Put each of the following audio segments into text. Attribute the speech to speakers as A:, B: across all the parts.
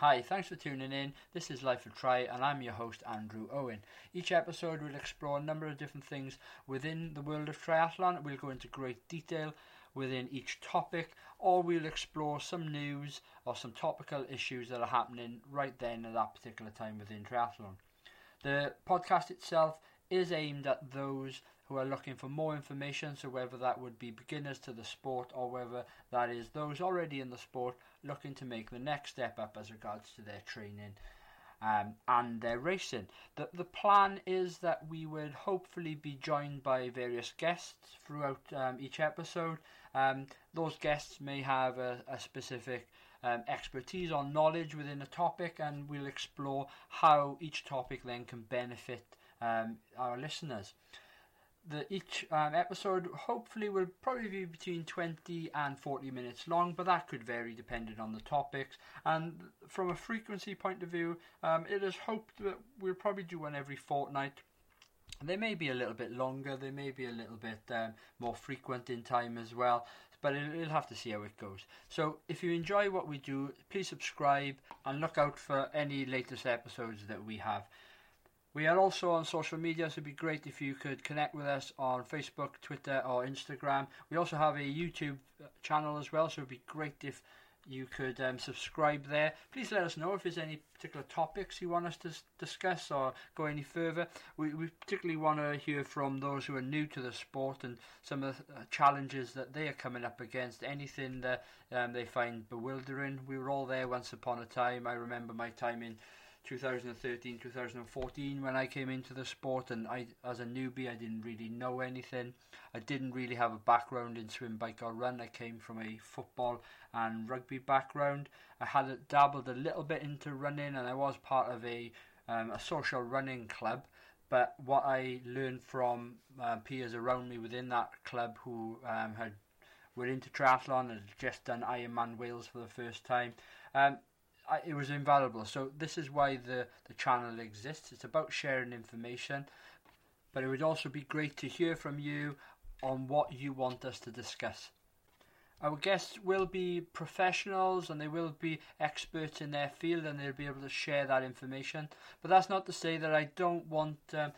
A: Hi, thanks for tuning in. This is Life of Tri, and I'm your host, Andrew Owen. Each episode will explore a number of different things within the world of triathlon. We'll go into great detail within each topic, or we'll explore some news or some topical issues that are happening right then at that particular time within triathlon. The podcast itself is aimed at those who are looking for more information, so whether that would be beginners to the sport or whether that is those already in the sport looking to make the next step up as regards to their training um, and their racing. The, the plan is that we would hopefully be joined by various guests throughout um, each episode. Um, those guests may have a, a specific um, expertise or knowledge within a topic, and we'll explore how each topic then can benefit um, our listeners. The each um, episode hopefully will probably be between 20 and 40 minutes long but that could vary depending on the topics. And from a frequency point of view um, it is hoped that we'll probably do one every fortnight. They may be a little bit longer they may be a little bit um, more frequent in time as well but we'll have to see how it goes. So if you enjoy what we do please subscribe and look out for any latest episodes that we have we are also on social media, so it'd be great if you could connect with us on Facebook, Twitter, or Instagram. We also have a YouTube uh, channel as well, so it'd be great if you could um, subscribe there. Please let us know if there's any particular topics you want us to discuss or go any further. We, we particularly want to hear from those who are new to the sport and some of the uh, challenges that they are coming up against, anything that um, they find bewildering. We were all there once upon a time. I remember my time in 2013 2014 when I came into the sport and I as a newbie I didn't really know anything. I didn't really have a background in swim bike or run. I came from a football and rugby background. I had dabbled a little bit into running and I was part of a um, a social running club. But what I learned from uh, peers around me within that club who um, had were into triathlon and had just done Ironman Wales for the first time um, I, it was invaluable. So this is why the, the channel exists. It's about sharing information, but it would also be great to hear from you on what you want us to discuss. Our guests will be professionals and they will be experts in their field and they'll be able to share that information. But that's not to say that I don't want um,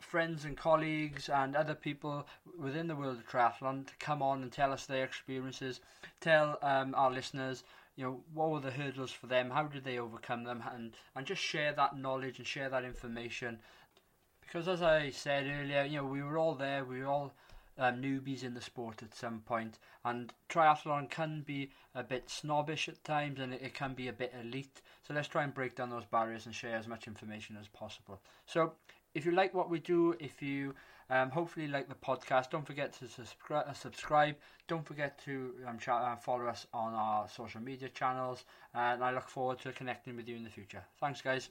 A: friends and colleagues and other people within the world of triathlon to come on and tell us their experiences, tell um, our listeners you know what were the hurdles for them? How did they overcome them? And and just share that knowledge and share that information. Because as i said earlier you know we were all there. We were all um, newbies in the sport at some point. And triathlon can be a bit snobbish at times and it, it can be a bit elite. So let's try and break down those barriers and share as much information as possible. So if you like what we do, if you um, hopefully like the podcast, don't forget to subscribe. Uh, subscribe. Don't forget to um, ch- uh, follow us on our social media channels, and I look forward to connecting with you in the future. Thanks, guys.